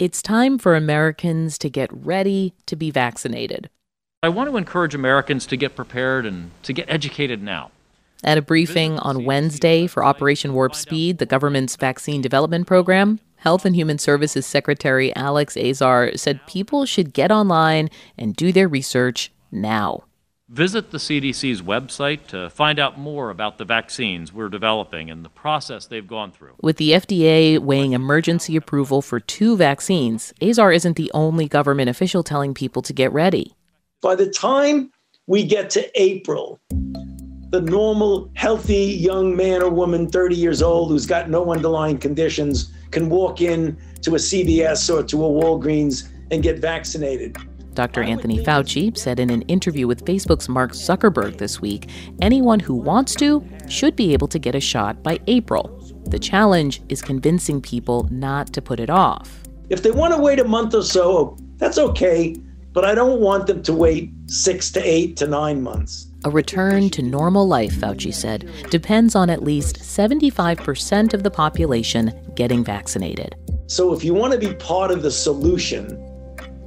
It's time for Americans to get ready to be vaccinated. I want to encourage Americans to get prepared and to get educated now. At a briefing on Wednesday for Operation Warp Speed, the government's vaccine development program, Health and Human Services Secretary Alex Azar said people should get online and do their research now. Visit the CDC's website to find out more about the vaccines we're developing and the process they've gone through. With the FDA weighing emergency approval for two vaccines, Azar isn't the only government official telling people to get ready. By the time we get to April, the normal, healthy young man or woman, 30 years old, who's got no underlying conditions, can walk in to a CVS or to a Walgreens and get vaccinated. Dr. Anthony Fauci said in an interview with Facebook's Mark Zuckerberg this week anyone who wants to should be able to get a shot by April. The challenge is convincing people not to put it off. If they want to wait a month or so, that's okay, but I don't want them to wait six to eight to nine months. A return to normal life, Fauci said, depends on at least 75% of the population getting vaccinated. So if you want to be part of the solution,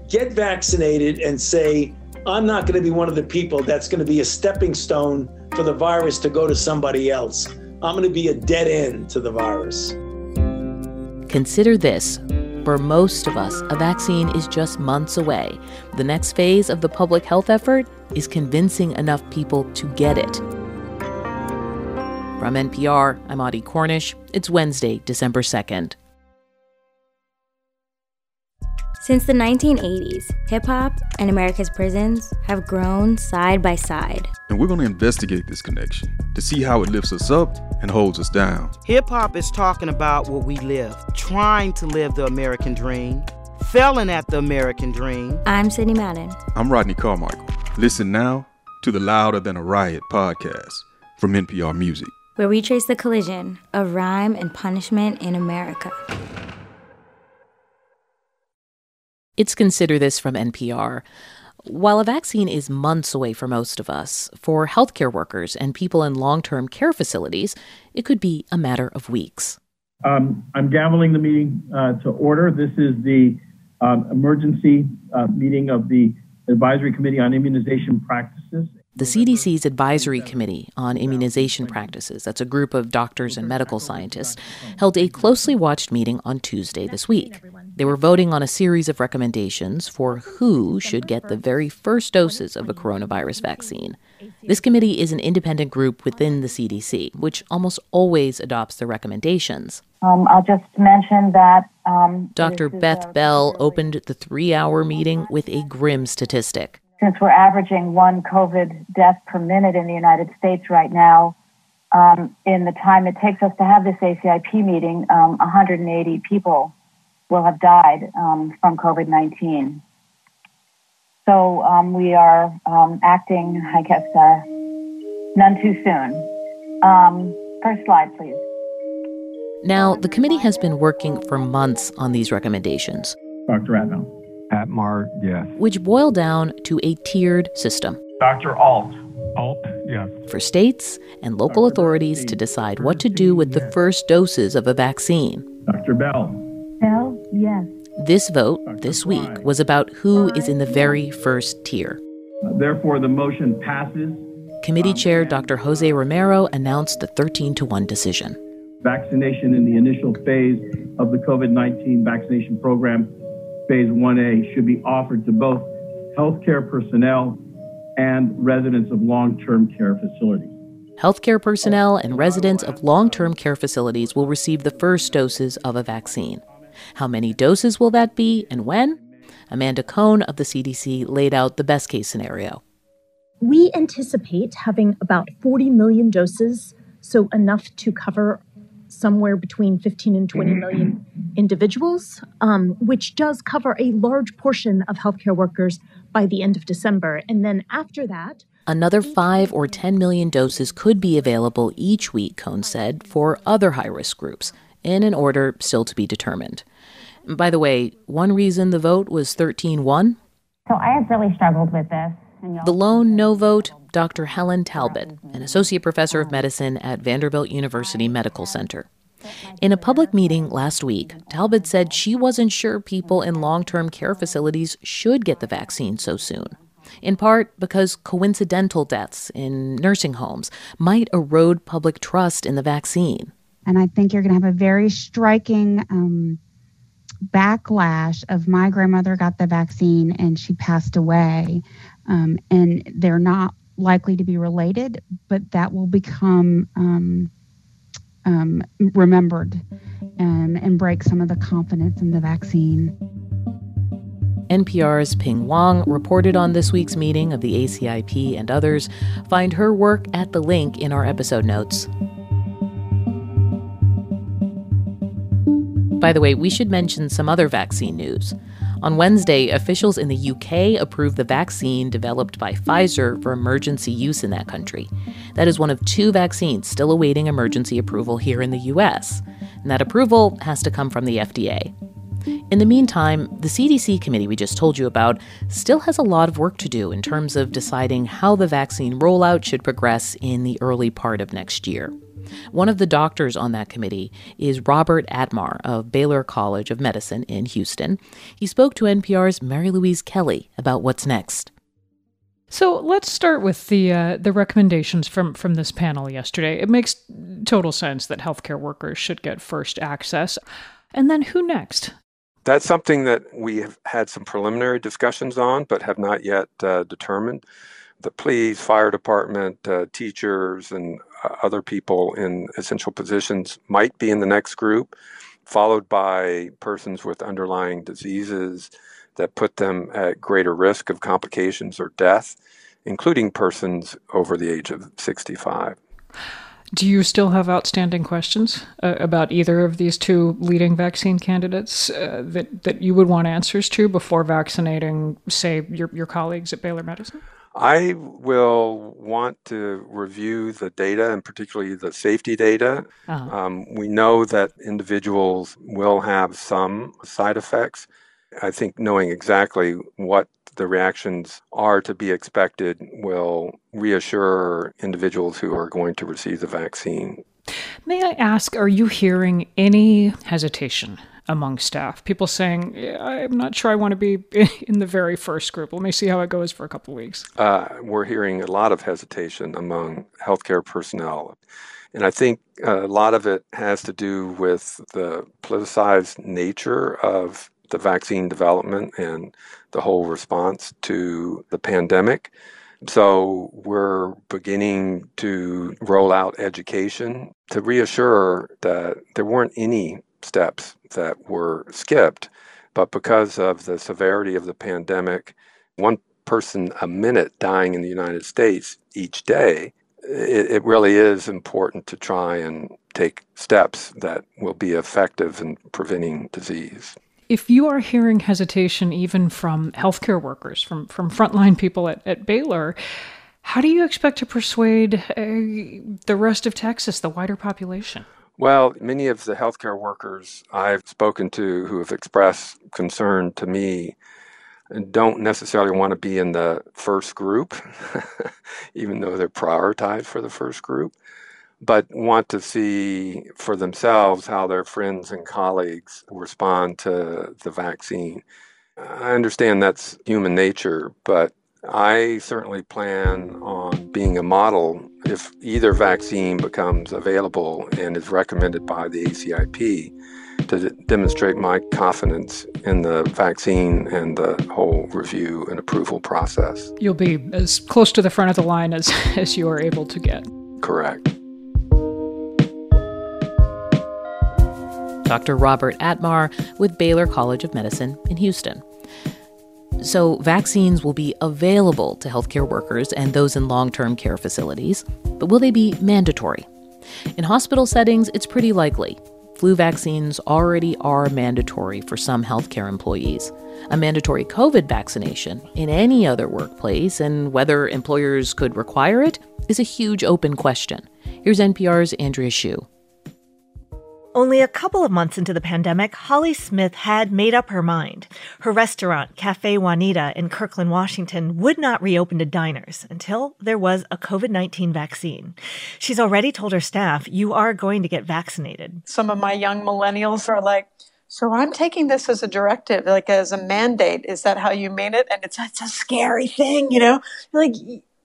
get vaccinated and say, I'm not going to be one of the people that's going to be a stepping stone for the virus to go to somebody else. I'm going to be a dead end to the virus. Consider this. For most of us, a vaccine is just months away. The next phase of the public health effort is convincing enough people to get it. From NPR, I'm Audie Cornish. It's Wednesday, December 2nd. Since the 1980s, hip hop and America's prisons have grown side by side. And we're going to investigate this connection to see how it lifts us up and holds us down. Hip hop is talking about what we live, trying to live the American dream, failing at the American dream. I'm Sidney Madden. I'm Rodney Carmichael. Listen now to the Louder Than a Riot podcast from NPR Music, where we trace the collision of rhyme and punishment in America. It's Consider This from NPR. While a vaccine is months away for most of us, for healthcare workers and people in long term care facilities, it could be a matter of weeks. Um, I'm gaveling the meeting uh, to order. This is the um, emergency uh, meeting of the Advisory Committee on Immunization Practices the CDC's Advisory Committee on Immunization Practices, that's a group of doctors and medical scientists, held a closely watched meeting on Tuesday this week. They were voting on a series of recommendations for who should get the very first doses of a coronavirus vaccine. This committee is an independent group within the CDC, which almost always adopts the recommendations. Um, I'll just mention that. Um, Dr. Beth Bell opened the three hour meeting with a grim statistic since we're averaging one COVID death per minute in the United States right now, um, in the time it takes us to have this ACIP meeting, um, 180 people will have died um, from COVID 19. So um, we are um, acting, I guess, uh, none too soon. Um, first slide, please. Now, the committee has been working for months on these recommendations. Dr. Atmel. Atmar, yes. Which boil down to a tiered system. Dr. Ault. Ault, yes. For states and local authorities to decide what to do with the first doses of a vaccine. Dr. Bell. Bell, yes. This vote this week was about who is in the very first tier. Therefore, the motion passes. Committee Chair Dr. Jose Romero announced the 13 to 1 decision. Vaccination in the initial phase of the COVID 19 vaccination program phase 1A should be offered to both healthcare personnel and residents of long term care facilities. Healthcare personnel and residents of long term care facilities will receive the first doses of a vaccine. How many doses will that be and when? Amanda Cohn of the CDC laid out the best case scenario. We anticipate having about 40 million doses, so enough to cover somewhere between 15 and 20 million individuals, um, which does cover a large portion of healthcare workers by the end of December. And then after that, Another 5 or 10 million doses could be available each week, Cohn said, for other high risk groups, in an order still to be determined. By the way, one reason the vote was 13 1. So I have really struggled with this. The lone no vote, Dr. Helen Talbot, an associate professor of medicine at Vanderbilt University Medical Center. In a public meeting last week, Talbot said she wasn't sure people in long term care facilities should get the vaccine so soon. In part because coincidental deaths in nursing homes might erode public trust in the vaccine. And I think you're going to have a very striking um, backlash of my grandmother got the vaccine and she passed away. Um, and they're not likely to be related, but that will become um, um, remembered and, and break some of the confidence in the vaccine. NPR's Pien Huang reported on this week's meeting of the ACIP and others. Find her work at the link in our episode notes. By the way, we should mention some other vaccine news. On Wednesday, officials in the UK approved the vaccine developed by Pfizer for emergency use in that country. That is one of two vaccines still awaiting emergency approval here in the US. And that approval has to come from the FDA. In the meantime, the CDC committee we just told you about still has a lot of work to do in terms of deciding how the vaccine rollout should progress in the early part of next year. One of the doctors on that committee is Robert Atmar of Baylor College of Medicine in Houston. He spoke to NPR's Mary Louise Kelly about what's next. So let's start with the uh, the recommendations from from this panel yesterday. It makes total sense that healthcare workers should get first access, and then who next? That's something that we have had some preliminary discussions on, but have not yet uh, determined. The police, fire department, uh, teachers, and other people in essential positions might be in the next group, followed by persons with underlying diseases that put them at greater risk of complications or death, including persons over the age of 65. Do you still have outstanding questions uh, about either of these two leading vaccine candidates uh, that, that you would want answers to before vaccinating, say, your, your colleagues at Baylor Medicine? I will want to review the data and particularly the safety data. Uh-huh. Um, we know that individuals will have some side effects. I think knowing exactly what the reactions are to be expected will reassure individuals who are going to receive the vaccine. May I ask, are you hearing any hesitation among staff. People saying, I'm not sure I want to be in the very first group. Let me see how it goes for a couple weeks. Uh, we're hearing a lot of hesitation among healthcare personnel. And I think a lot of it has to do with the politicized nature of the vaccine development and the whole response to the pandemic. So we're beginning to roll out education to reassure that there weren't any steps that were skipped. But because of the severity of the pandemic, one person a minute dying in the United States each day, it, it really is important to try and take steps that will be effective in preventing disease. If you are hearing hesitation even from healthcare workers, from, from frontline people at, at Baylor, how do you expect to persuade uh, the rest of Texas, the wider population? Well, many of the healthcare workers I've spoken to who have expressed concern to me don't necessarily want to be in the first group, even though they're prioritized for the first group, but want to see for themselves how their friends and colleagues respond to the vaccine. I understand that's human nature, but I certainly plan on being a model if either vaccine becomes available and is recommended by the ACIP to demonstrate my confidence in the vaccine and the whole review and approval process. You'll be as close to the front of the line as, as you are able to get. Correct. Dr. Robert Atmar with Baylor College of Medicine in Houston. So, vaccines will be available to healthcare workers and those in long term care facilities, but will they be mandatory? In hospital settings, it's pretty likely. Flu vaccines already are mandatory for some healthcare employees. A mandatory COVID vaccination in any other workplace and whether employers could require it is a huge open question. Here's NPR's Andrea Hsu. Only a couple of months into the pandemic, Holly Smith had made up her mind. Her restaurant, Cafe Juanita in Kirkland, Washington, would not reopen to diners until there was a COVID 19 vaccine. She's already told her staff, You are going to get vaccinated. Some of my young millennials are like, so I'm taking this as a directive, like as a mandate. Is that how you mean it? And it's, it's a scary thing, you know? Like,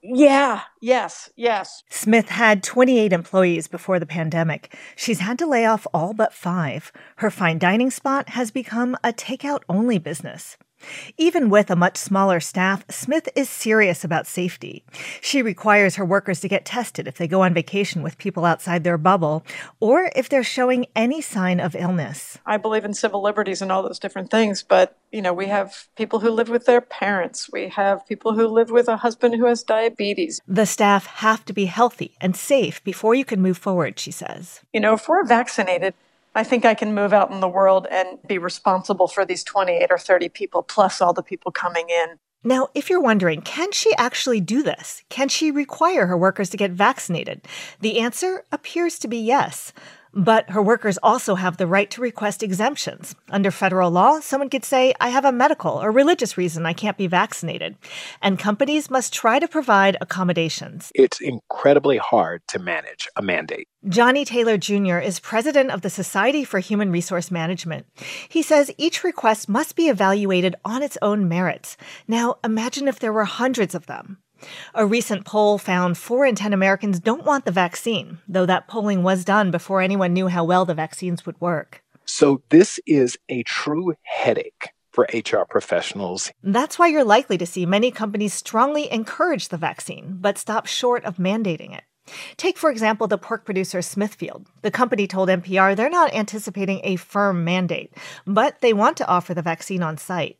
yeah, yes, yes. Smith had 28 employees before the pandemic. She's had to lay off all but five. Her fine dining spot has become a takeout only business. Even with a much smaller staff, Smith is serious about safety. She requires her workers to get tested if they go on vacation with people outside their bubble or if they're showing any sign of illness. I believe in civil liberties and all those different things, but you know, we have people who live with their parents. We have people who live with a husband who has diabetes. The staff have to be healthy and safe before you can move forward, she says. You know, if we're vaccinated, I think I can move out in the world and be responsible for these 28 or 30 people plus all the people coming in. Now, if you're wondering, can she actually do this? Can she require her workers to get vaccinated? The answer appears to be yes. But her workers also have the right to request exemptions. Under federal law, someone could say, I have a medical or religious reason I can't be vaccinated. And companies must try to provide accommodations. It's incredibly hard to manage a mandate. Johnny Taylor Jr. is president of the Society for Human Resource Management. He says each request must be evaluated on its own merits. Now, imagine if there were hundreds of them. A recent poll found 4 in 10 Americans don't want the vaccine, though that polling was done before anyone knew how well the vaccines would work. So, this is a true headache for HR professionals. That's why you're likely to see many companies strongly encourage the vaccine, but stop short of mandating it. Take, for example, the pork producer Smithfield. The company told NPR they're not anticipating a firm mandate, but they want to offer the vaccine on site.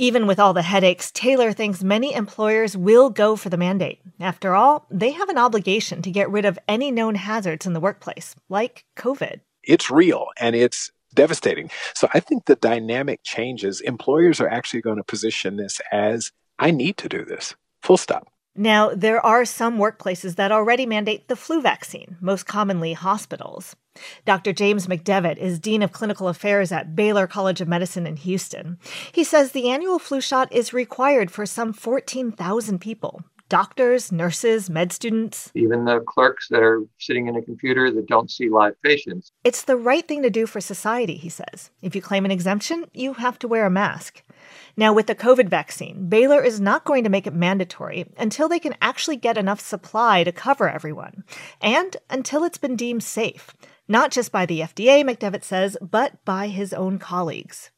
Even with all the headaches, Taylor thinks many employers will go for the mandate. After all, they have an obligation to get rid of any known hazards in the workplace, like COVID. It's real and it's devastating. So I think the dynamic changes. Employers are actually going to position this as I need to do this. Full stop. Now, there are some workplaces that already mandate the flu vaccine, most commonly hospitals. Dr. James McDeavitt is Dean of Clinical Affairs at Baylor College of Medicine in Houston. He says the annual flu shot is required for some 14,000 people doctors, nurses, med students. Even the clerks that are sitting in a computer that don't see live patients. It's the right thing to do for society, he says. If you claim an exemption, you have to wear a mask. Now, with the COVID vaccine, Baylor is not going to make it mandatory until they can actually get enough supply to cover everyone, and until it's been deemed safe not just by the FDA, McDeavitt says, but by his own colleagues.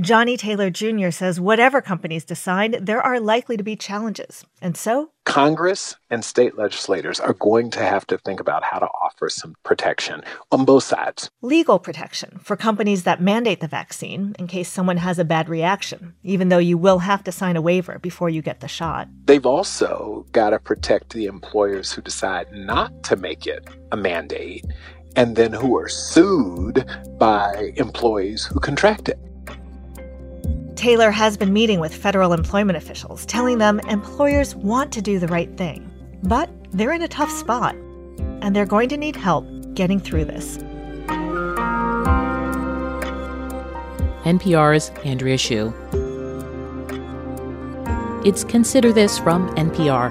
Johnny Taylor Jr. says whatever companies decide, there are likely to be challenges. And so, Congress and state legislators are going to have to think about how to offer some protection on both sides. Legal protection for companies that mandate the vaccine in case someone has a bad reaction, even though you will have to sign a waiver before you get the shot. They've also got to protect the employers who decide not to make it a mandate and then who are sued by employees who contract it. Taylor has been meeting with federal employment officials, telling them employers want to do the right thing, but they're in a tough spot, and they're going to need help getting through this. NPR's Andrea Hsu. It's Consider This from NPR.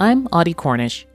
I'm Audie Cornish.